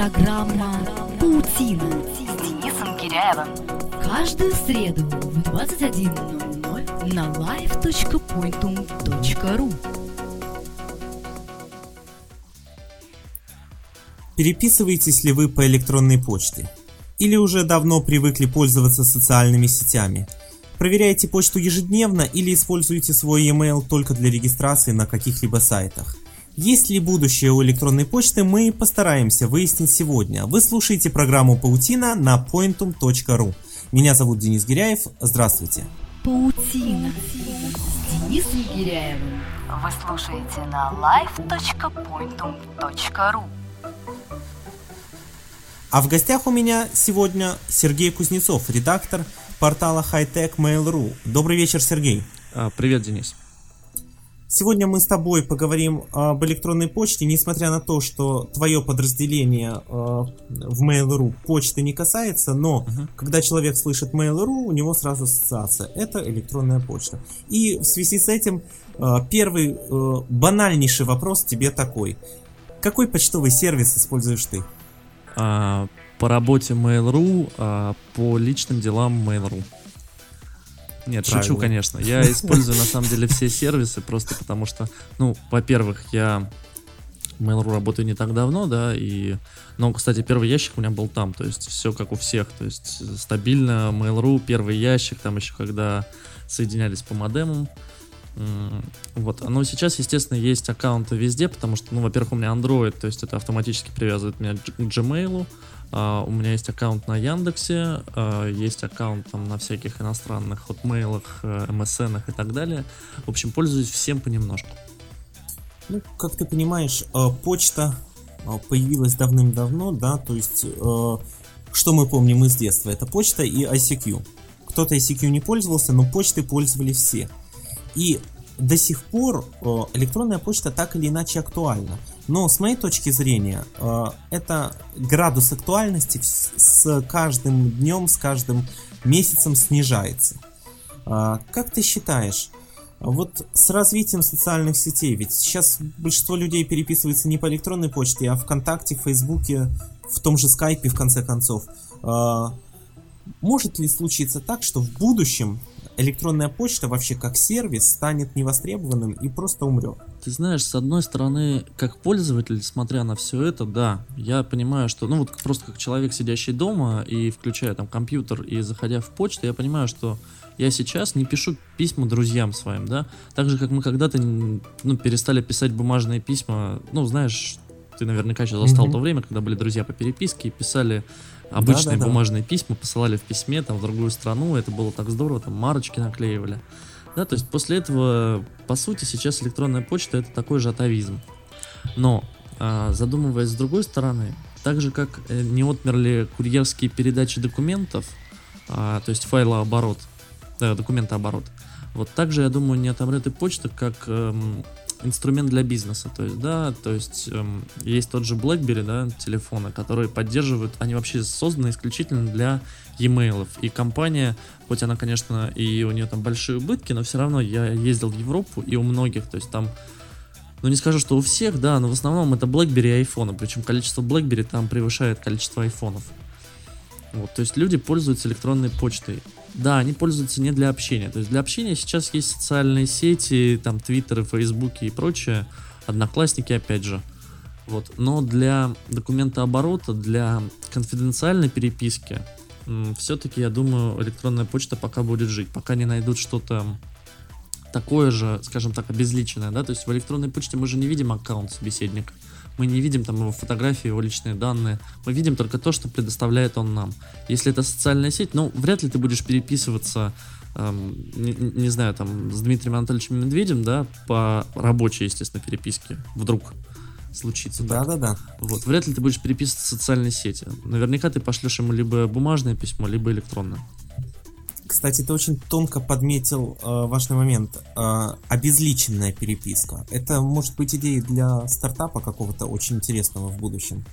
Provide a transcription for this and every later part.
Программа «Паутина» с Денисом Киряевым. Каждую среду в 21.00 на live.pointum.ru Переписываетесь ли вы по электронной почте? Или уже давно привыкли пользоваться социальными сетями? Проверяете почту ежедневно или используете свой e-mail только для регистрации на каких-либо сайтах? Есть ли будущее у электронной почты, мы постараемся выяснить сегодня. Вы слушаете программу «Паутина» на pointum.ru. Меня зовут Денис Гиряев. Здравствуйте. «Паутина» с Денисом. Вы слушаете на live.pointum.ru А в гостях у меня сегодня Сергей Кузнецов, редактор портала Hightech Mail.ru. Добрый вечер, Сергей. А, Привет, Денис. Сегодня мы с тобой поговорим об электронной почте, несмотря на то, что твое подразделение э, в Mail.ru почты не касается, но Мгм. когда человек слышит Mail.ru, у него сразу ассоциация. Это электронная почта. И в связи с этим э, первый э, банальнейший вопрос тебе такой. Какой почтовый сервис используешь ты? А, По работе Mail.ru, а, по личным делам Mail.ru. Нет, шучу, Правильно. конечно. Я использую на самом деле все сервисы, просто потому что, ну, во-первых, я Mail.ru работаю не так давно, да, и... Но, кстати, первый ящик у меня был там, то есть все как у всех, то есть стабильно Mail.ru, первый ящик, там еще когда соединялись по модемам. Вот, но сейчас, естественно, есть аккаунты везде, потому что, ну, во-первых, у меня Android, то есть это автоматически привязывает меня к Gmail, а, у меня есть аккаунт на Яндексе, а, есть аккаунт там на всяких иностранных хотмейлах, MSN и так далее. В общем, пользуюсь всем понемножку. Ну, как ты понимаешь, э, почта э, появилась давным-давно, да, то есть, э, что мы помним из детства, это почта и ICQ. Кто-то ICQ не пользовался, но почтой пользовались все. И до сих пор э, электронная почта так или иначе актуальна. Но с моей точки зрения, э, это градус актуальности с каждым днем, с каждым месяцем снижается. А, Как ты считаешь, вот с развитием социальных сетей, ведь сейчас большинство людей переписывается не по электронной почте, а ВКонтакте, Фейсбуке, в том же Скайпе, в конце концов. А, Может ли случиться так, что в будущем электронная почта вообще как сервис станет невостребованным и просто умрет? Ты знаешь, с одной стороны, как пользователь, смотря на все это, да, я понимаю, что, ну вот просто как человек, сидящий дома и включая там компьютер и заходя в почту, я понимаю, что я сейчас не пишу письма друзьям своим, да, так же, как мы когда-то, ну, перестали писать бумажные письма, ну, знаешь, ты наверняка сейчас застал Мгм. то время, когда были друзья по переписке и писали обычные Да-да-да. бумажные письма, посылали в письме там в другую страну, это было так здорово, там марочки наклеивали. Да, то есть после этого, по сути, сейчас электронная почта это такой же атовизм. Но, а, задумываясь с другой стороны, так же как э, не отмерли курьерские передачи документов, а, то есть файлооборот, э, документооборот, вот также, я думаю, не отомрет и почта как эм, инструмент для бизнеса. То есть, да, то есть эм, есть тот же BlackBerry, да, телефоны, которые поддерживают, они вообще созданы исключительно для e-mail. И компания, хоть она, конечно, и у нее там большие убытки, но все равно я ездил в Европу, и у многих, то есть там ну, не скажу, что у всех, да, но в основном это BlackBerry и iPhone. Причем количество BlackBerry там превышает количество айфонов. Вот, то есть люди пользуются электронной почтой. Да, они пользуются не для общения. То есть для общения сейчас есть социальные сети, там Твиттеры, Фейсбуки и прочее. Одноклассники, опять же. Вот. Но для документооборота, для конфиденциальной переписки, все-таки, я думаю, электронная почта пока будет жить. Пока не найдут что-то такое же, скажем так, обезличенное, да, то есть в электронной почте мы же не видим аккаунт собеседника, мы не видим там его фотографии, его личные данные, мы видим только то, что предоставляет он нам. Если это социальная сеть, ну, вряд ли ты будешь переписываться, эм, не, не знаю, там, с Дмитрием Анатольевичем Медведем, да, по рабочей, естественно, переписке, вдруг случится так. Да-да-да. Вот, вряд ли ты будешь переписываться в социальной сети. Наверняка ты пошлешь ему либо бумажное письмо, либо электронное. Кстати, ты очень тонко подметил э, важный момент. Э, обезличенная переписка. Это может быть идеей для стартапа какого-то очень интересного в будущем.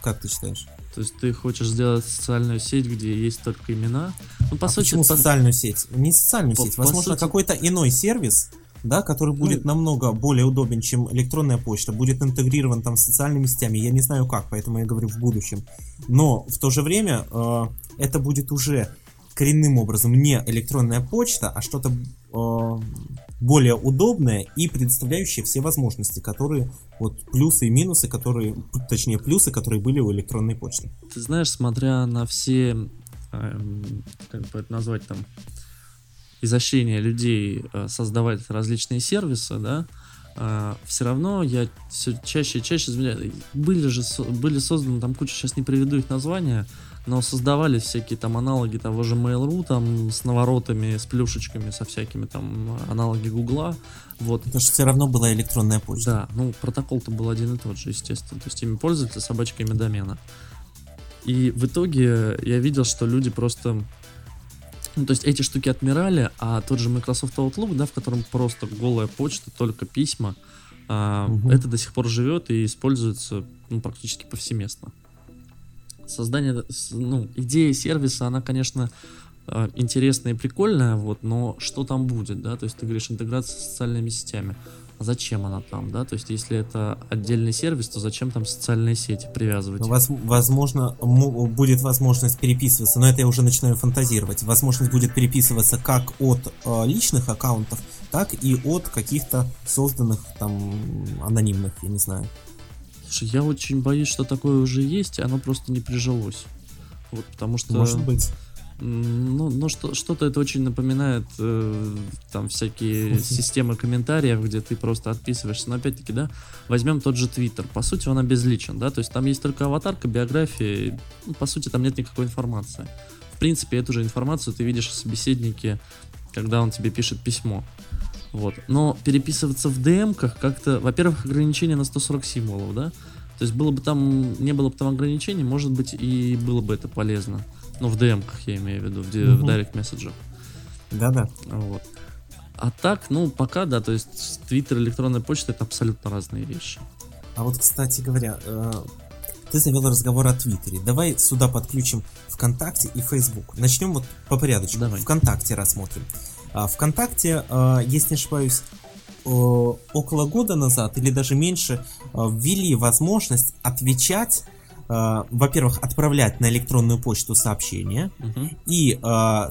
Как ты считаешь? То есть ты хочешь сделать социальную сеть, где есть только имена? Ну, по а сути, почему по- социальную сеть? Не социальную по- сеть, по возможно, сути- какой-то иной сервис, да, который будет намного более удобен, чем электронная почта, будет интегрирован там с социальными сетями. Я не знаю как, поэтому я говорю в будущем. Но в то же время э, это будет уже коренным образом не электронная почта, а что-то э, более удобное и предоставляющее все возможности, которые вот плюсы и минусы, которые, точнее плюсы, которые были у электронной почты. Ты знаешь, смотря на все, э, как бы это назвать там, изощрения людей э, создавать различные сервисы, да, э, все равно я все чаще и чаще были же были созданы там куча, сейчас не приведу их названия, но создавались всякие там аналоги того же Mail.ru, там с наворотами, с плюшечками, со всякими там аналоги Гугла, вот. Потому что все равно была электронная почта. Да, ну протокол-то был один и тот же, естественно, то есть имя пользователя, собачка, имя домена. И в итоге я видел, что люди просто ну, то есть эти штуки отмирали, а тот же Microsoft Outlook, да, в котором просто голая почта, только письма, угу. это до сих пор живет и используется ну, практически повсеместно создание, ну, идея сервиса, она, конечно, а, интересная и прикольная, вот, но что там будет, да, то есть ты говоришь интеграция с социальными сетями, а зачем она там, да, то есть если это отдельный сервис, то зачем там социальные сети привязывать? Воз, возможно, будет возможность переписываться, но это я уже начинаю фантазировать, возможность будет переписываться как от э, личных аккаунтов, так и от каких-то созданных там анонимных, я не знаю. Слушай, я очень боюсь, что такое уже есть, и оно просто не прижилось. Вот, потому что... Может быть. Ну, ну что, что-то это очень напоминает э, там всякие системы комментариев, где ты просто отписываешься. Но опять-таки, да, возьмем тот же Твиттер. По сути, он обезличен, да, то есть там есть только аватарка, биография, ну, по сути, там нет никакой информации. В принципе, эту же информацию ты видишь в собеседнике, когда он тебе пишет письмо. Вот. Но переписываться в DM-ках как-то, во-первых, ограничение на 140 символов, да? То есть было бы там, не было бы там ограничений, может быть, и было бы это полезно. Ну, в DM-ках я имею в виду, в, mm-hmm. в Direct Message. Да-да. Вот. А так, ну, пока, да, то есть Twitter и электронная почта это абсолютно разные вещи. А вот, кстати говоря, э, ты завел разговор о Твиттере. Давай сюда подключим ВКонтакте и Facebook. Начнем вот по порядочку. Давай. ВКонтакте рассмотрим. А, ВКонтакте, а, если не ошибаюсь, около года назад или даже меньше а, ввели возможность отвечать во-первых, отправлять на электронную почту сообщение, uh-huh. и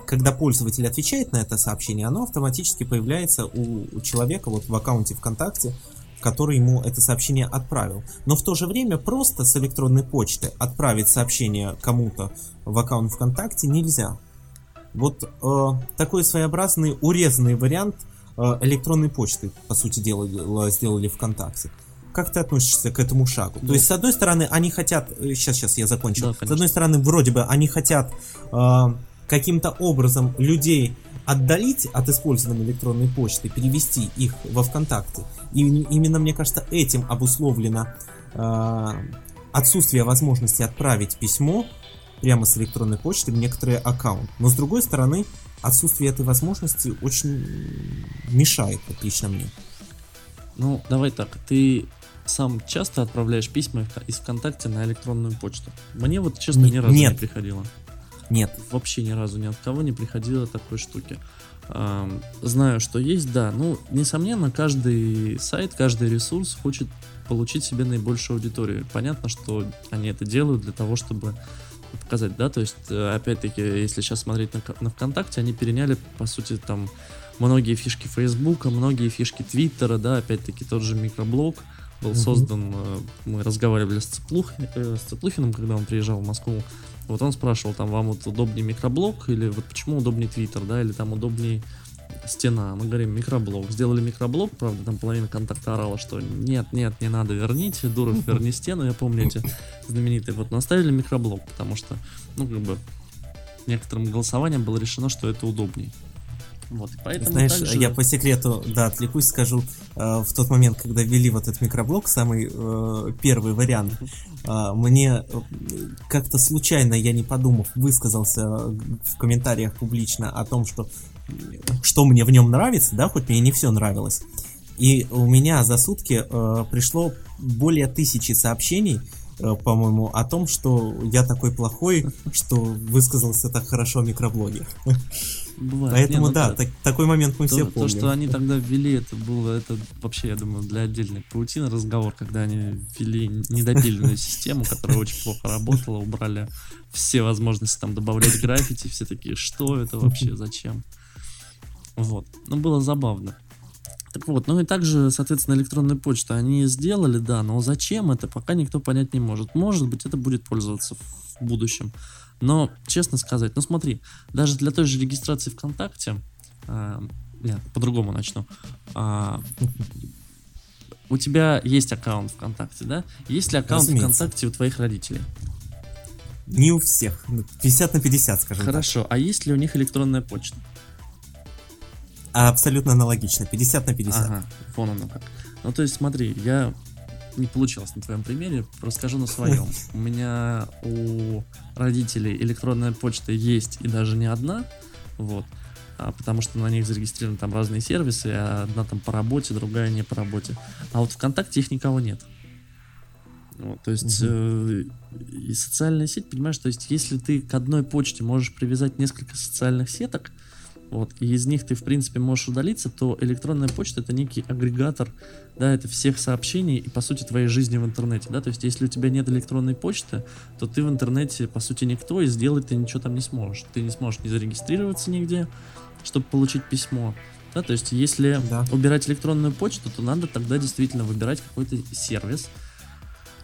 когда пользователь отвечает на это сообщение, оно автоматически появляется у человека вот в аккаунте ВКонтакте, который ему это сообщение отправил. Но в то же время просто с электронной почты отправить сообщение кому-то в аккаунт ВКонтакте нельзя. Вот э, такой своеобразный урезанный вариант э, электронной почты, по сути дела, сделали ВКонтакте. Как ты относишься к этому шагу? Ну, То есть, с одной стороны, они хотят... Сейчас, э, сейчас я закончу. Да, с одной стороны, вроде бы они хотят э, каким-то образом людей отдалить от использования электронной почты, перевести их во ВКонтакте. И именно, мне кажется, этим обусловлено э, отсутствие возможности отправить письмо прямо с электронной почты в некоторые аккаунты. Но с другой стороны, отсутствие этой возможности очень мешает, как лично мне. Ну, давай так, ты сам часто отправляешь письма из ВКонтакте на электронную почту? Мне вот, честно, ни разу нет. не приходило. Нет. Вообще ни разу ни от кого не приходило такой штуки. Знаю, что есть, да. Ну, несомненно, каждый сайт, каждый ресурс хочет получить себе наибольшую аудиторию. Понятно, что они это делают для того, чтобы показать, да, то есть, э, опять-таки, если сейчас смотреть на, на ВКонтакте, они переняли, по сути, там, многие фишки Фейсбука, многие фишки Твиттера, да, опять-таки, тот же микроблог был mm-hmm. создан, э, мы разговаривали с, Цеплух, э, с Цеплухиным, когда он приезжал в Москву, вот он спрашивал, там, вам вот удобнее микроблог, или вот почему удобнее Твиттер, да, или там удобнее стена. Мы говорим микроблог. Сделали микроблог, правда, там половина контакта орала, что нет, нет, не надо, верните, Дуров, верни стену. Я помню эти знаменитые. Вот наставили микроблог, потому что, ну, как бы, некоторым голосованием было решено, что это удобнее. Вот, поэтому Знаешь, также... я по секрету, да, отвлекусь, скажу, э, в тот момент, когда ввели вот этот микроблог, самый э, первый вариант, э, мне э, как-то случайно, я не подумав, высказался в комментариях публично о том, что что мне в нем нравится, да, хоть мне не все нравилось. И у меня за сутки э, пришло более тысячи сообщений э, по-моему, о том, что я такой плохой, что высказался так хорошо о микроблоге. Бывает. Поэтому Не, ну да, так- такой момент мы То, все то, помним. что они тогда ввели, это было, это вообще, я думаю, для отдельной паутины разговор, когда они ввели недопиленную систему, которая очень плохо работала, убрали все возможности там добавлять граффити, все такие, что это вообще, зачем? Вот, ну было забавно. Так вот, ну и также, соответственно, электронную почту они сделали, да, но зачем это, пока никто понять не может. Может быть, это будет пользоваться в будущем. Но, честно сказать, ну смотри, даже для той же регистрации ВКонтакте, а, нет, по-другому начну. А, у тебя есть аккаунт ВКонтакте, да? Есть ли аккаунт Разумеется. ВКонтакте у твоих родителей? Не у всех. 50 на 50, скажем так. Хорошо, а есть ли у них электронная почта? А абсолютно аналогично. 50 на 50. Ага, вон оно как. Ну, то есть, смотри, я не получилось на твоем примере, расскажу на своем. У меня у родителей электронная почта есть и даже не одна, вот, а потому что на них зарегистрированы там разные сервисы, а одна там по работе, другая не по работе. А вот ВКонтакте их никого нет. Вот, то есть э, и социальная сеть, понимаешь, то есть если ты к одной почте можешь привязать несколько социальных сеток, вот, и из них ты, в принципе, можешь удалиться, то электронная почта это некий агрегатор, да, это всех сообщений и, по сути, твоей жизни в интернете, да, то есть если у тебя нет электронной почты, то ты в интернете, по сути, никто, и сделать ты ничего там не сможешь. Ты не сможешь не зарегистрироваться нигде, чтобы получить письмо, да, то есть если Да. убирать электронную почту, то надо тогда действительно выбирать какой-то сервис,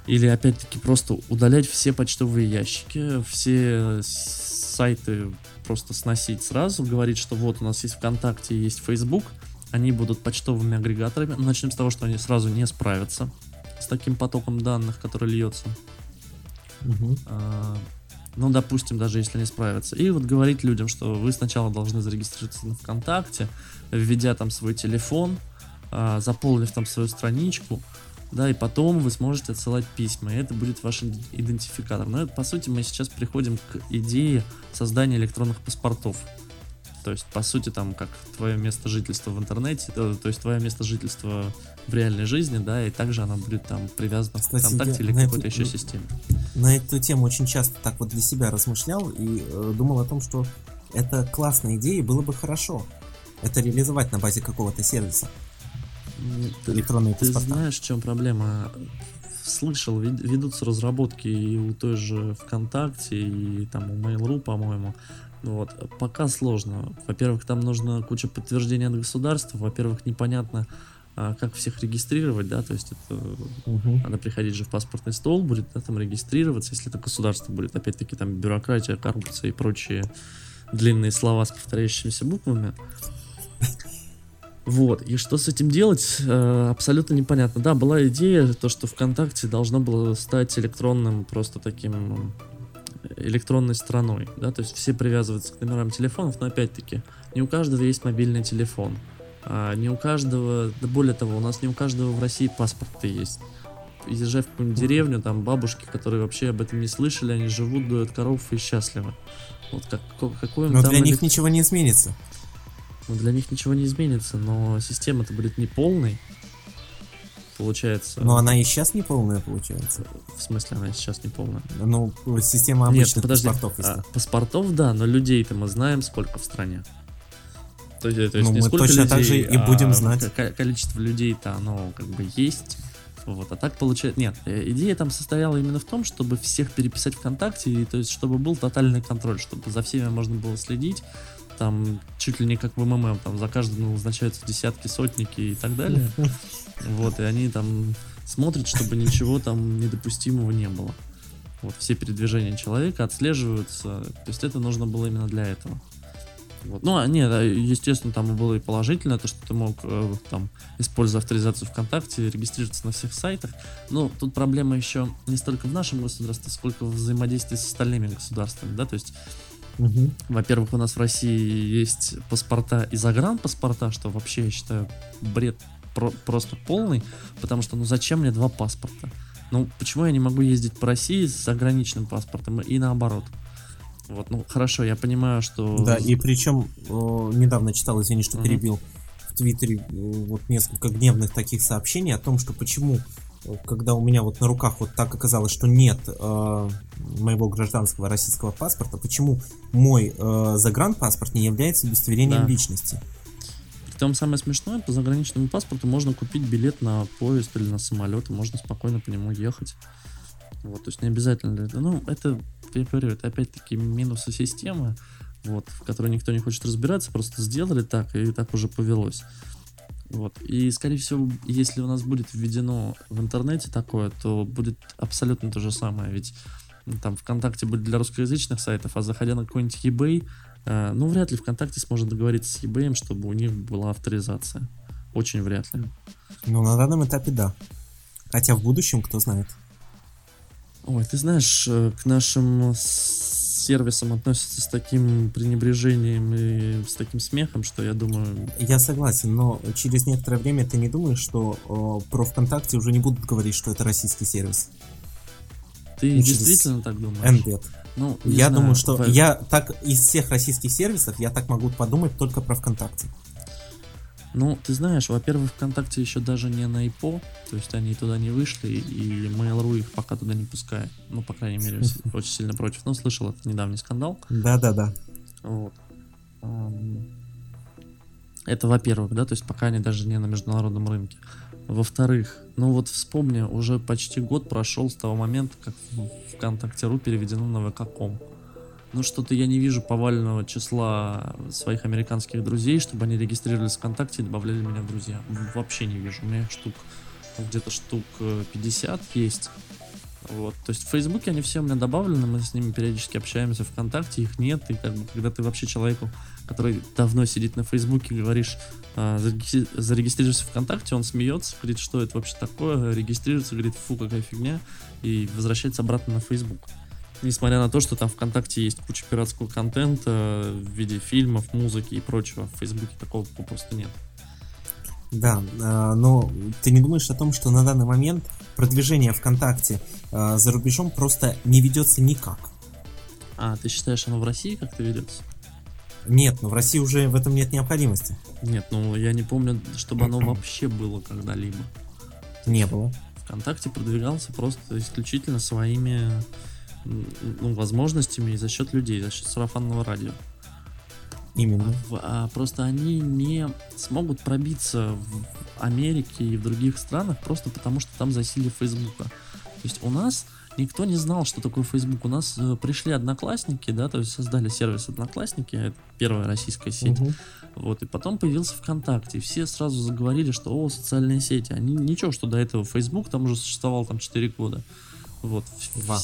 или опять-таки просто удалять все почтовые ящики, все сайты просто сносить сразу, говорить, что вот у нас есть ВКонтакте есть Facebook, они будут почтовыми агрегаторами. Ну, Начнем с того, что они сразу не справятся с таким потоком данных, который льется. Мгм. А, Ну, допустим, даже если не справятся. И вот говорить людям, что вы сначала должны зарегистрироваться на ВКонтакте, введя там свой телефон, а, заполнив там свою страничку, да, и потом вы сможете отсылать письма, и это будет ваш идентификатор. Но это, по сути, мы сейчас приходим к идее создания электронных паспортов. То есть, по сути, там, как твое место жительства в интернете, э, то есть твое место жительства в реальной жизни, да, и также она будет там привязана Кстати, в ВКонтакте или на какой-то эту- еще системе. На эту тему очень часто так вот для себя размышлял и э, думал о том, что это классная идея было бы хорошо это реализовать на базе какого-то сервиса. Ты- Электронные Ты паспорта. знаешь, в чем проблема? Слышал, вед- ведутся разработки и у той же ВКонтакте, и там у Mail.ru, по-моему. Вот. Пока сложно. Во-первых, там нужно куча подтверждений от государства. Во-первых, непонятно, а, как всех регистрировать, да, то есть это Мгм. надо приходить же в паспортный стол, будет да, там регистрироваться, если это государство будет, опять-таки там бюрократия, коррупция и прочие длинные слова с повторяющимися буквами. Вот, и что с этим делать, э, абсолютно непонятно. Да, была идея, то, что ВКонтакте должно было стать электронным, просто таким э, электронной страной, да, то есть все привязываются к номерам телефонов, но опять-таки, не у каждого есть мобильный телефон, а не у каждого, да более того, у нас не у каждого в России паспорт есть. Езжай в какую-нибудь деревню, там бабушки, которые вообще об этом не слышали, они живут, дуют коров и счастливы. Вот как, ко- какой Но там для них элек- ничего не изменится. Ну, для них ничего не изменится, но система-то будет не полной. Получается. Но она и сейчас не полная получается. В смысле, она сейчас не полная. Ну, система Нет, обычных подожди. паспортов. если. а, паспортов, да, но людей-то мы знаем, сколько в стране. То есть, то есть Ну, не мы сколько точно людей, так же и будем а знать. ко- ко- количество людей-то оно как бы есть. Вот, а так получается... Нет, э, идея там состояла именно в том, чтобы всех переписать ВКонтакте, и, то есть чтобы был тотальный контроль, чтобы за всеми можно было следить, там чуть ли не как в МММ, там за каждым назначаются десятки, сотники и так далее. Вот, и они там смотрят, чтобы ничего там недопустимого не было. Вот, все передвижения человека отслеживаются. То есть это нужно было именно для этого. Вот. Ну, а нет, естественно, там было и положительно, то, что ты мог э, там, используя авторизацию ВКонтакте, регистрироваться на всех сайтах. Но тут проблема еще не столько в нашем государстве, сколько в взаимодействии с остальными государствами, да, то есть Мгм. во-первых, у нас в России есть паспорта и загранпаспорта, что вообще, я считаю, бред про- просто полный, потому что, ну зачем мне два паспорта? Ну, почему я не могу ездить по России с заграничным паспортом и наоборот? Вот, ну, хорошо, я понимаю, что... Да, и причем э, недавно читал, извини, что Мгм. перебил, в Твиттере э, вот несколько гневных таких сообщений о том, что почему когда у меня вот на руках вот так оказалось, что нет э, моего гражданского российского паспорта, почему мой э, загранпаспорт не является удостоверением Да. личности? Притом самое смешное, по заграничному паспорту можно купить билет на поезд или на самолет, и можно спокойно по нему ехать. Вот, то есть не обязательно этого. Ну, это, я говорю, это опять-таки минусы системы, вот, в которой никто не хочет разбираться, просто сделали так, и так уже повелось. Вот. И, скорее всего, если у нас будет введено в интернете такое, то будет абсолютно то же самое. Ведь м, там ВКонтакте будет для русскоязычных сайтов, а заходя на какой-нибудь eBay, э, ну, вряд ли ВКонтакте сможет договориться с eBay, чтобы у них была авторизация. Очень вряд ли. Ну, на данном этапе да. Хотя в будущем, кто знает. Ой, ты знаешь, э, к нашим сервисам относятся с таким пренебрежением и с таким смехом, что я думаю, Я согласен, но через некоторое время ты не думаешь, что э, про ВКонтакте уже не будут говорить, что это российский сервис? ты Ну, действительно так думаешь? Нет. Ну, Я знаю, думаю, что в- я так из всех российских сервисов я так могу подумать только про ВКонтакте. Ну, ты знаешь, во-первых, ВКонтакте еще даже не на ИПО, то есть они туда не вышли, и Mail.ru их пока туда не пускает. Ну, по крайней мере, очень сильно против. Ну, слышал, это недавний скандал. Да-да-да. Вот. Это во-первых, да, то есть пока они даже не на международном рынке. Во-вторых, ну вот вспомни, уже почти год прошел с того момента, как в ВКонтакте.ру переведено на ВК.ком. Ну что-то я не вижу повального числа своих американских друзей, чтобы они регистрировались ВКонтакте и добавляли меня в друзья. Вообще не вижу. У меня штук где-то штук э, 50 есть. Вот. То есть в Фейсбуке они все у меня добавлены, мы с ними периодически общаемся, ВКонтакте их нет, и как бы когда ты вообще человеку, который давно сидит на Фейсбуке, говоришь, зареги- зарегистрируйся ВКонтакте, он смеется, говорит, что это вообще такое, регистрируется, говорит, фу, какая фигня, и возвращается обратно на Фейсбук. Несмотря на то, что там ВКонтакте есть куча пиратского контента в виде фильмов, музыки и прочего, в Фейсбуке такого попросту нет. Да, э, но ты не думаешь о том, что на данный момент продвижение ВКонтакте э, за рубежом просто не ведется никак? А, ты считаешь, оно в России как-то ведется? Нет, но в России уже в этом нет необходимости. Нет, ну я не помню, чтобы оно вообще было когда-либо. Не было. ВКонтакте продвигался просто исключительно своими ну, возможностями и за счет людей, за счет сарафанного радио. Именно. В- а просто они не смогут пробиться в Америке и в других странах просто потому, что там засилие Фейсбука. То есть у нас никто не знал, что такое Facebook. У нас э, пришли одноклассники, да, то есть создали сервис Одноклассники, это первая российская сеть. Мгм. Вот, и потом появился ВКонтакте. И все сразу заговорили, что о, социальные сети. Они ничего, что до этого Facebook там уже существовал там 4 года. Вот. Два.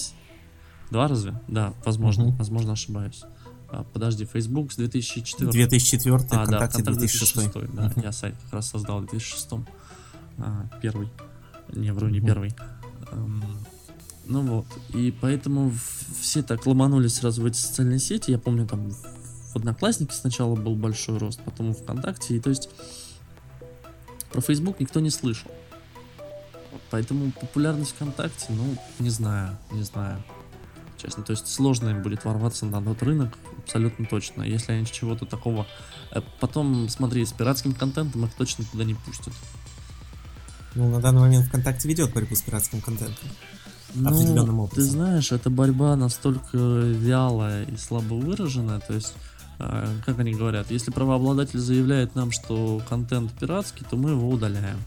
Два разве? Да, возможно, Мгм. возможно ошибаюсь. А, подожди, Facebook с 2004 2004, а, да, ВКонтакте ВКонтакте 2006. 2006, да, Мгм. я сайт как раз создал в 2006. А, первый. Не, вру, не Мгм. первый. Ну вот, и поэтому в- все так ломанулись сразу в эти социальные сети. Я помню, там в Одноклассники сначала был большой рост, потом ВКонтакте. И то есть про Facebook никто не слышал. Поэтому популярность ВКонтакте, ну, не знаю, не знаю. Честно, то есть сложно им будет ворваться на тот рынок, абсолютно точно. Если они чего-то такого... э, Потом, смотри, с пиратским контентом их точно туда не пустят. Ну, на данный момент ВКонтакте ведет борьбу с пиратским контентом. Определенным Ну. Ты знаешь, эта борьба настолько вялая и слабо выраженная, то есть, э, как они говорят, если правообладатель заявляет нам, что контент пиратский, то мы его удаляем.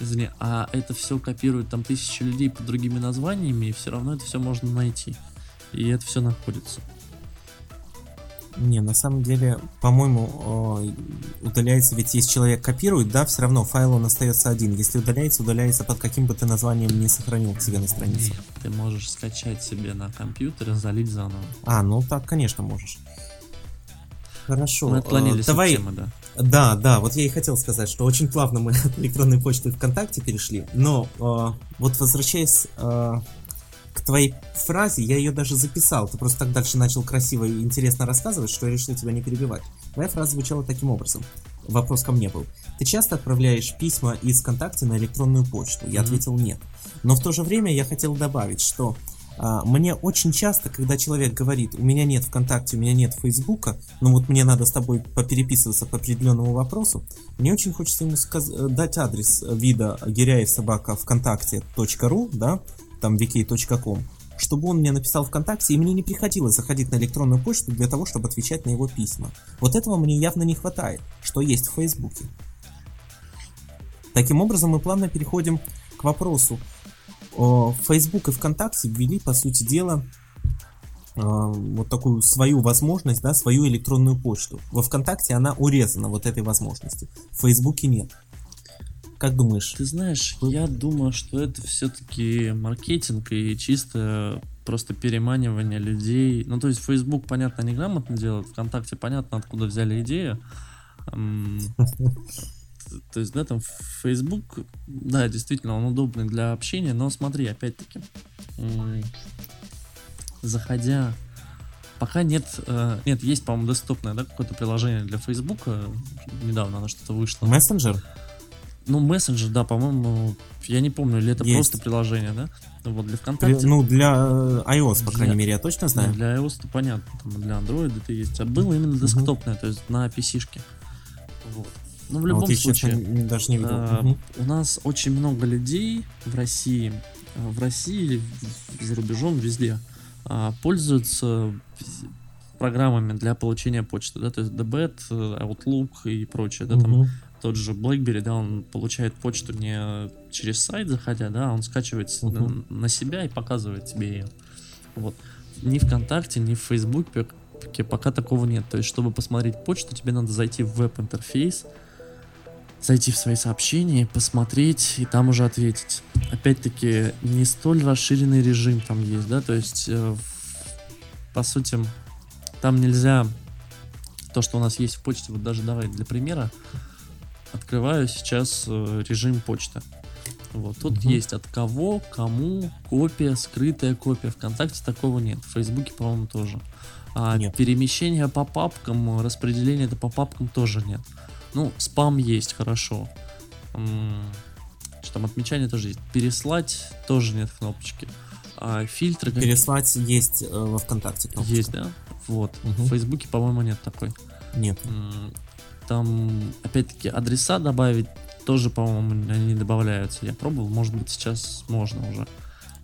Извини, а это все копирует там тысячи людей под другими названиями, и все равно это все можно найти. И это все находится. Не, на самом деле, по-моему, э, удаляется, ведь если человек копирует, да, все равно файл он остается один. Если удаляется, удаляется под каким бы ты названием не сохранил к себе на странице. Нет, ты можешь скачать себе на компьютере, залить заново. А, ну так, конечно, можешь. Хорошо. Мы э, отклонились давай, от темы, да. Да, да, вот я и хотел сказать, что очень плавно мы от электронной почты ВКонтакте перешли, но э, вот возвращаясь э, к твоей фразе, я ее даже записал, ты просто так дальше начал красиво и интересно рассказывать, что я решил тебя не перебивать. Твоя фраза звучала таким образом. Вопрос ко мне был. Ты часто отправляешь письма из ВКонтакте на электронную почту? Я ответил нет. Но в то же время я хотел добавить, что А, мне очень часто, когда человек говорит, у меня нет ВКонтакте, у меня нет Фейсбука, но вот мне надо с тобой попереписываться по определенному вопросу, мне очень хочется ему сказ- э, дать адрес вида гиряев собака вконтакте.ру, да, там vk.com, чтобы он мне написал ВКонтакте, и мне не приходилось заходить на электронную почту для того, чтобы отвечать на его письма. Вот этого мне явно не хватает, что есть в Фейсбуке. Таким образом, мы плавно переходим к вопросу. Facebook и ВКонтакте ввели, по сути дела, вот такую свою возможность, да, свою электронную почту. Во ВКонтакте она урезана, вот этой возможности. В Фейсбуке нет. Как думаешь? Ты знаешь, я думаю, что это все-таки маркетинг и чисто просто переманивание людей. Ну, то есть Facebook, понятно, неграмотно делает, ВКонтакте понятно, откуда взяли идею. То есть, да, там Facebook, да, действительно, он удобный для общения, но смотри, опять-таки, заходя пока нет, э, нет, есть, по-моему, десктопное, да, какое-то приложение для Facebook, недавно оно что-то вышло. Мессенджер? Ну, мессенджер, да, по-моему, я не помню, или это Есть. просто приложение, да? Вот для ВКонтакте. При, ну, для э, iOS, по для, крайней мере, я точно знаю. Ну, для iOS, понятно, там для Android это есть. А было именно десктопное, uh-huh. то есть на PC-шке. Вот. Ну, в любом а вот случае, даже не видел. А, угу. У нас очень много людей в России, э, в России за рубежом, везде, а, пользуются программами для получения почты, да, то есть DBET, Outlook и прочее, да, угу. там тот же BlackBerry, да, он получает почту не через сайт заходя, да, он скачивает uh-huh. на, на себя и показывает тебе ее. Вот. Ни ВКонтакте, ни в Фейсбуке пока такого нет. То есть, чтобы посмотреть почту, тебе надо зайти в веб-интерфейс, зайти в свои сообщения, посмотреть и там уже ответить. Опять-таки, не столь расширенный режим там есть, да, то есть, э, по сути, там нельзя то, что у нас есть в почте, вот даже давай для примера, открываю сейчас э, режим почты. Вот тут угу. есть от кого, кому, копия, скрытая копия. Вконтакте такого нет. В Фейсбуке, по-моему, тоже. А нет. перемещение по папкам, распределение это по папкам тоже нет. Ну, спам есть, хорошо. Что там, отмечание тоже есть. Переслать тоже нет кнопочки. А фильтры... Переслать есть э, во ВКонтакте кнопочка. Есть, да? Вот. Угу. В Фейсбуке, по-моему, нет такой. Нет там, опять-таки, адреса добавить тоже, по-моему, они добавляются. Я пробовал, может быть, сейчас можно уже.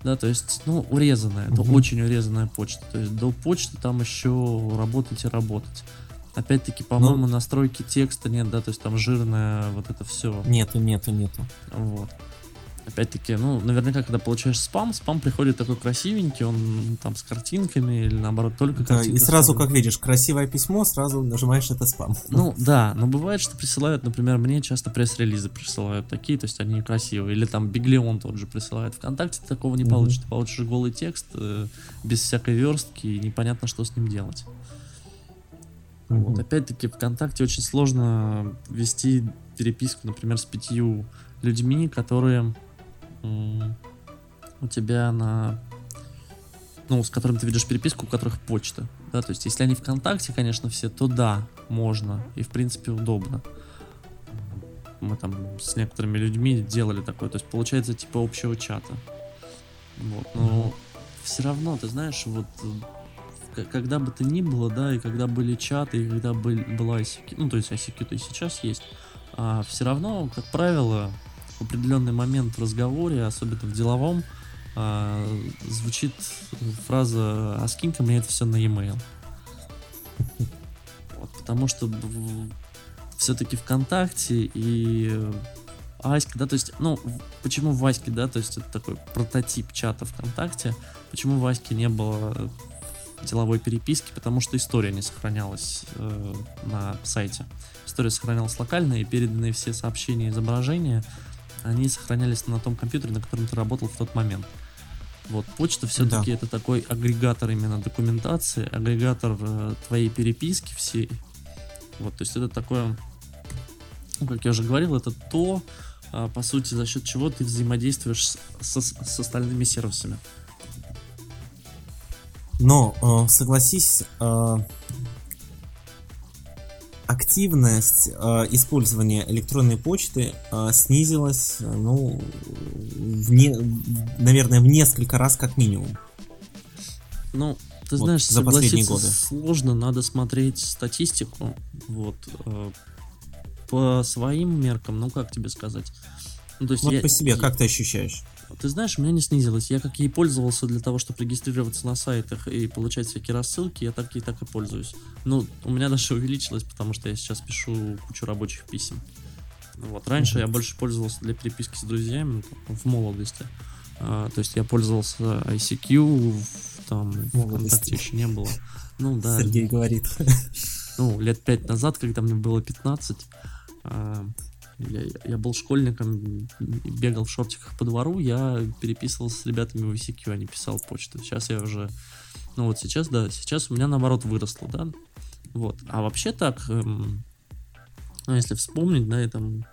Да, то есть, ну, урезанная, это угу. очень урезанная почта. То есть до почты там еще работать и работать. Опять-таки, по-моему, ну, настройки текста нет, да, то есть там жирное вот это все. Нету, нету, нету. Вот опять-таки, ну, наверняка, когда получаешь спам, спам приходит такой красивенький, он там с картинками или наоборот только да, И сразу, как видишь, красивое письмо, сразу нажимаешь это спам. Ну, да, но бывает, что присылают, например, мне часто пресс-релизы присылают такие, то есть они красивые, или там Биглион тот же присылает. Вконтакте ты такого не mm получишь, ты получишь голый текст э, без всякой верстки, и непонятно, что с ним делать. mm Вот, опять-таки, ВКонтакте очень сложно вести переписку, например, с пятью людьми, которые у тебя на ну, с которым ты ведешь переписку, у которых почта. Да, то есть, если они ВКонтакте, конечно, все, то да, можно. И, в принципе, удобно. Мы там с некоторыми людьми делали такое. То есть, получается, типа общего чата. Вот. Но mm-hmm. все равно, ты знаешь, вот когда бы то ни было, да, и когда были чаты, и когда был, была ICQ, ну, то есть ICQ-то и сейчас есть, а все равно, как правило, в определенный момент в разговоре, особенно в деловом, э, звучит фраза «А скинь-ка мне это все на e-mail». Вот, потому что все-таки ВКонтакте и Аська, да, то есть, ну, почему в Аське, да, то есть это такой прототип чата ВКонтакте, почему в Аське не было деловой переписки, потому что история не сохранялась э, на сайте. История сохранялась локально, и переданные все сообщения и изображения они сохранялись на том компьютере, на котором ты работал в тот момент. Вот, почта все-таки да. это такой агрегатор именно документации, агрегатор э, твоей переписки всей. Вот, то есть это такое, как я уже говорил, это то, э, по сути, за счет чего ты взаимодействуешь с, с, с остальными сервисами. Но, э, согласись, э, активность э, использования электронной почты э, снизилась, э, ну, в не, наверное, в несколько раз как минимум. Ну, ты Вот знаешь, за последние годы. сложно, надо смотреть статистику. Вот. э, По своим меркам, ну как тебе сказать? Ну, то есть Вот я- по себе, как ты ощущаешь? Ты знаешь, у меня не снизилось. Я как ей пользовался для того, чтобы регистрироваться на сайтах и получать всякие рассылки, я так и так и пользуюсь. Ну, у меня даже увеличилось, потому что я сейчас пишу кучу рабочих писем. Вот. Раньше Мгм. я больше пользовался для переписки с друзьями ну, в молодости. А, то есть я пользовался ICQ, в- там молодости. ВКонтакте еще не было. Ну да, Сергей говорит. ну, лет пять назад, когда мне было 15, а, я, я был школьником, бегал в шортиках по двору, я переписывался с ребятами в ICQ, не писал почту. Сейчас я уже... Ну вот сейчас, да, сейчас у меня наоборот выросло, да. Вот. А вообще так, эм, ну, если вспомнить, да, и там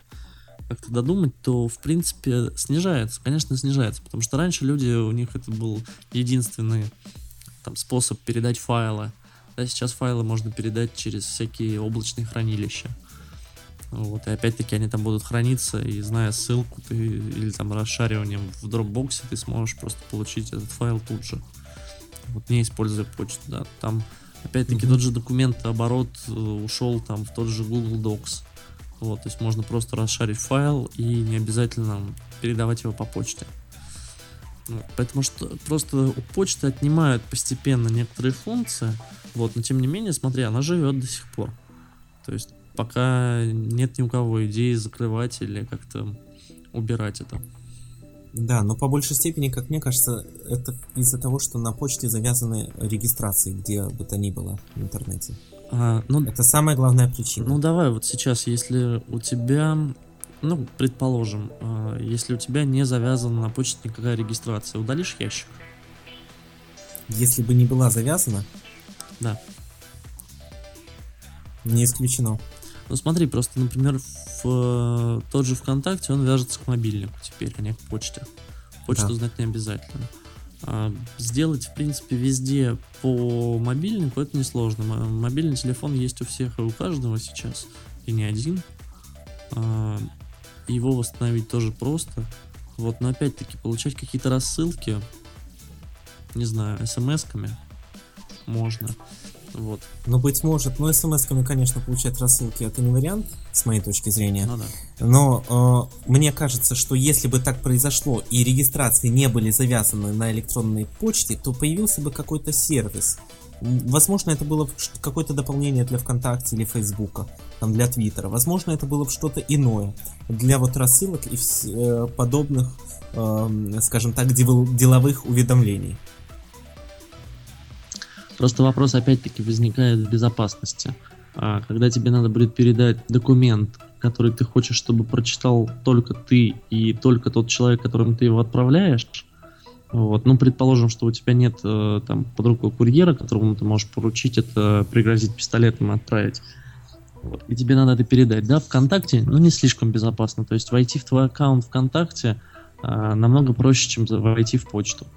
как-то додумать, то, в принципе, снижается. Конечно, снижается, потому что раньше люди, у них это был единственный там, способ передать файлы. Да, сейчас файлы можно передать через всякие облачные хранилища. Вот, и опять-таки они там будут храниться, и зная ссылку ты, или там расшариванием в Dropbox, ты сможешь просто получить этот файл тут же. Вот не используя почту, да. Там опять-таки Мгм. тот же документ оборот э, ушел там в тот же Google Docs. Вот, то есть можно просто расшарить файл и не обязательно передавать его по почте. Вот, Поэтому что просто у почты отнимают постепенно некоторые функции, вот, но тем не менее, смотри, она живет до сих пор. То есть пока нет ни у кого идеи закрывать или как-то убирать это. Да, но по большей степени, как мне кажется, это из-за того, что на почте завязаны регистрации, где бы то ни было в интернете. А, ну, Это самая главная причина. ну давай вот сейчас, если у тебя, ну, предположим, а, если у тебя не завязана на почте никакая регистрация, удалишь ящик? Если бы не была завязана, Да. не исключено. Ну смотри, просто, например, в э, тот же ВКонтакте он вяжется к мобильнику теперь, а не к почте. Почту Да. знать не обязательно. А, сделать, в принципе, везде по мобильнику это несложно. Мобильный телефон есть у всех и у каждого сейчас, и не один. А, его восстановить тоже просто. Вот, но опять-таки получать какие-то рассылки, не знаю, смс-ками можно. Вот, Но быть может, но смс-ками, конечно, получать рассылки это не вариант, с моей точки зрения. ну да. Но э, мне кажется, что если бы так произошло и регистрации не были завязаны на электронной почте, то появился бы какой-то сервис. Возможно, это было какое-то дополнение для ВКонтакте или Фейсбука, там для Твиттера. Возможно, это было бы что-то иное для вот рассылок и э, подобных, эм, скажем так, дел- деловых уведомлений. Просто вопрос опять-таки возникает в безопасности. А, Когда тебе надо будет передать документ, который ты хочешь, чтобы прочитал только ты и только тот человек, которому ты его отправляешь, вот, ну, предположим, что у тебя нет э, там под рукой курьера, которому ты можешь поручить это, пригрозить пистолетом и отправить. Вот, и тебе надо это передать, да, ВКонтакте, ну, не слишком безопасно. То есть войти в твой аккаунт ВКонтакте а, намного проще, чем войти в почту.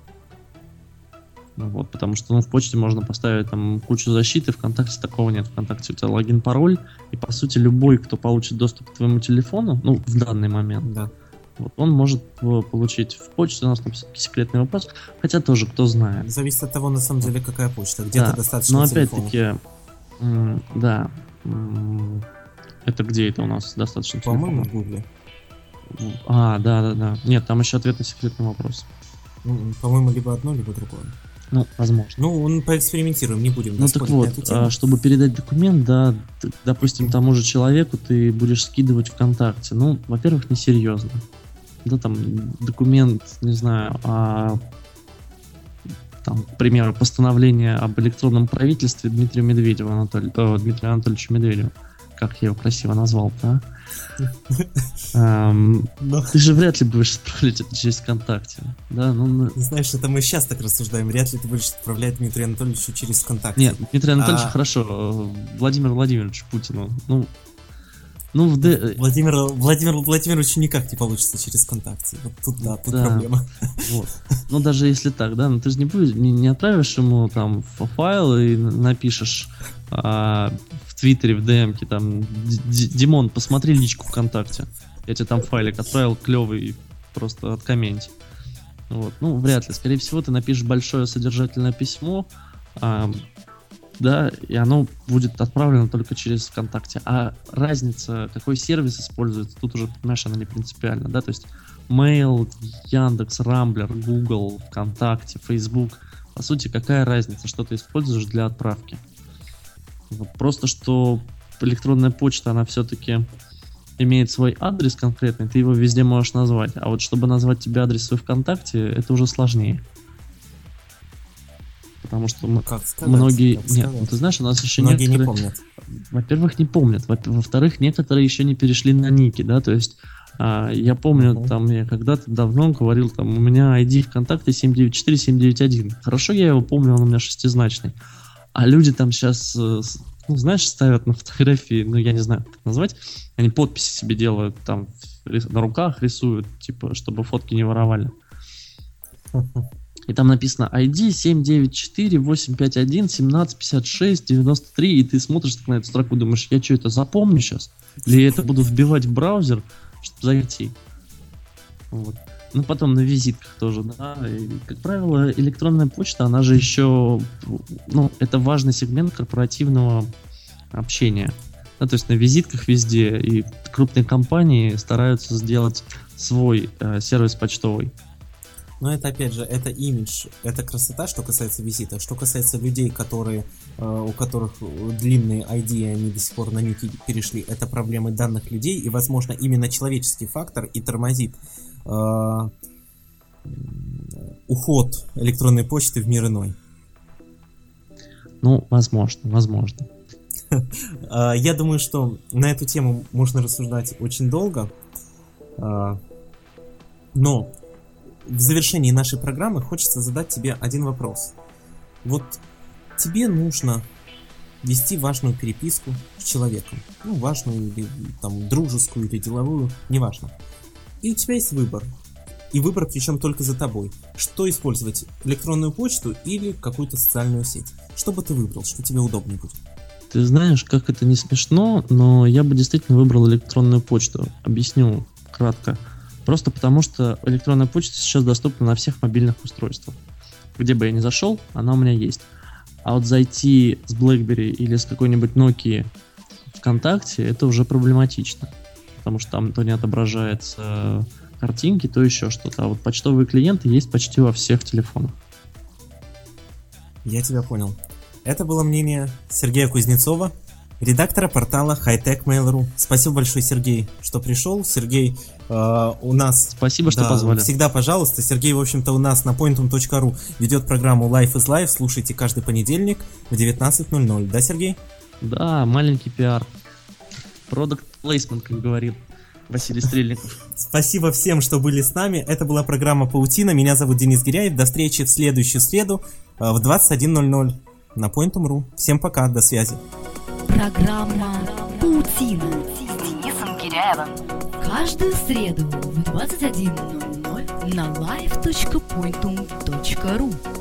Ну Вот, потому что ну, в почте можно поставить там кучу защиты, ВКонтакте такого нет. ВКонтакте у тебя логин, пароль, и по сути любой, кто получит доступ к твоему телефону, ну, в данный момент, Да. вот, он может э, получить в почте, у нас там секретный вопрос, хотя тоже кто знает. Зависит от того, на самом деле, какая почта. Где-то Да, достаточно Но опять-таки, да, это где это у нас достаточно По-моему, в Гугле. А, да, да, да. Нет, там еще ответ на секретный вопрос. По-моему, либо одно, либо другое. Ну, возможно. Ну, он поэкспериментируем, не будем Ну так вот, а, чтобы передать документ, да, т- допустим, тому же человеку ты будешь скидывать ВКонтакте. Ну, во-первых, несерьезно. Да, там документ, не знаю, а там, к примеру, постановление об электронном правительстве Дмитрия Медведева, Анатолия, э, Дмитрия Анатольевича Медведева. Как я его красиво назвал, да? Но, Ты же вряд ли будешь отправлять это через ВКонтакте. Да, ну, ну, знаешь, это мы сейчас так рассуждаем. Вряд ли ты будешь отправлять Дмитрию Анатольевичу через ВКонтакте. Нет, Дмитрий Анатольевич А- хорошо. э, Владимир Владимирович Путину. Ну, ну в Д... Владимир, Владимир Владимировичу никак не получится через ВКонтакте. Вот тут, да, тут Да. проблема. Вот. Ну, даже если так, да, ну ты же не будешь, не, не отправишь ему там файл и напишешь а, в Твиттере, в ДМке, там, «Д- Д- Димон, посмотри личку ВКонтакте. Я тебе там файлик отправил клевый, просто откомменти. Вот. Ну, вряд ли. Скорее всего, ты напишешь большое содержательное письмо, а, да, и оно будет отправлено только через ВКонтакте. А разница, какой сервис используется, тут уже, понимаешь, она не принципиальна, да, то есть Mail, Яндекс, Рамблер, Google, ВКонтакте, Facebook, по сути, какая разница, что ты используешь для отправки? Просто, что электронная почта, она все-таки имеет свой адрес конкретный, ты его везде можешь назвать. А вот чтобы назвать тебе адрес свой ВКонтакте, это уже сложнее. Потому что мы, Как сказать, многие... как Нет, ну, ты знаешь, у нас еще Многие не некоторые... помнят. Во-первых, не помнят. Во- Во-вторых, некоторые еще не перешли на ники, да, то есть а, я помню, Мгм. там я когда-то давно говорил, там у меня ID ВКонтакте 794-791. Хорошо, я его помню, он у меня шестизначный. А люди там сейчас, ну, знаешь, ставят на фотографии, ну, я не знаю, как назвать, они подписи себе делают, там, на руках рисуют, типа, чтобы фотки не воровали. И там написано ID 794-851-1756-93, и ты смотришь на эту строку, думаешь, я что, это запомню сейчас? Или я это буду вбивать в браузер, чтобы зайти? Вот. Ну, потом на визитках тоже, да. И, как правило, электронная почта, она же еще, ну, это важный сегмент корпоративного общения. Да, то есть на визитках везде, и крупные компании стараются сделать свой э, сервис почтовый. Но это опять же, это имидж, это красота, что касается визита. Что касается людей, которые, э, у которых длинные ID, они до сих пор на ники перешли, это проблемы данных людей, и, возможно, именно человеческий фактор и тормозит э, уход электронной почты в мир иной. Ну, возможно, возможно. А, Я думаю, что на эту тему можно рассуждать очень долго. А, Но в завершении нашей программы хочется задать тебе один вопрос. Вот тебе нужно вести важную переписку с человеком. Ну, важную или там дружескую или деловую, неважно. И у тебя есть выбор. И выбор причем только за тобой. Что использовать? Электронную почту или какую-то социальную сеть? Что бы ты выбрал? Что тебе удобнее будет? Ты знаешь, как это не смешно, но я бы действительно выбрал электронную почту. Объясню кратко. Просто потому, что электронная почта сейчас доступна на всех мобильных устройствах. Где бы я ни зашел, она у меня есть. А вот зайти с BlackBerry или с какой-нибудь Nokia ВКонтакте, это уже проблематично. Потому что там то не отображается картинки, то еще что-то. А вот почтовые клиенты есть почти во всех телефонах. Я тебя понял. Это было мнение Сергея Кузнецова, редактора портала Hightech Mail.ru. Спасибо большое, Сергей, что пришел. Сергей э, у нас... Спасибо, что да, позвали. Всегда, пожалуйста. Сергей, в общем-то, у нас на pointum.ru ведет программу Life is Life. Слушайте каждый понедельник в 19.00. Да, Сергей? Да, маленький пиар. Продукт плейсмент, как говорил Василий Стрельников. Спасибо всем, что были с нами. Это была программа Паутина. Меня зовут Денис Гиряев. До встречи в следующую среду э, в 21.00 на Pointum.ru. Всем пока, до связи. Программа «Паутина». С Денисом Киряевым. Каждую среду в 21.00 на live.pointum.ru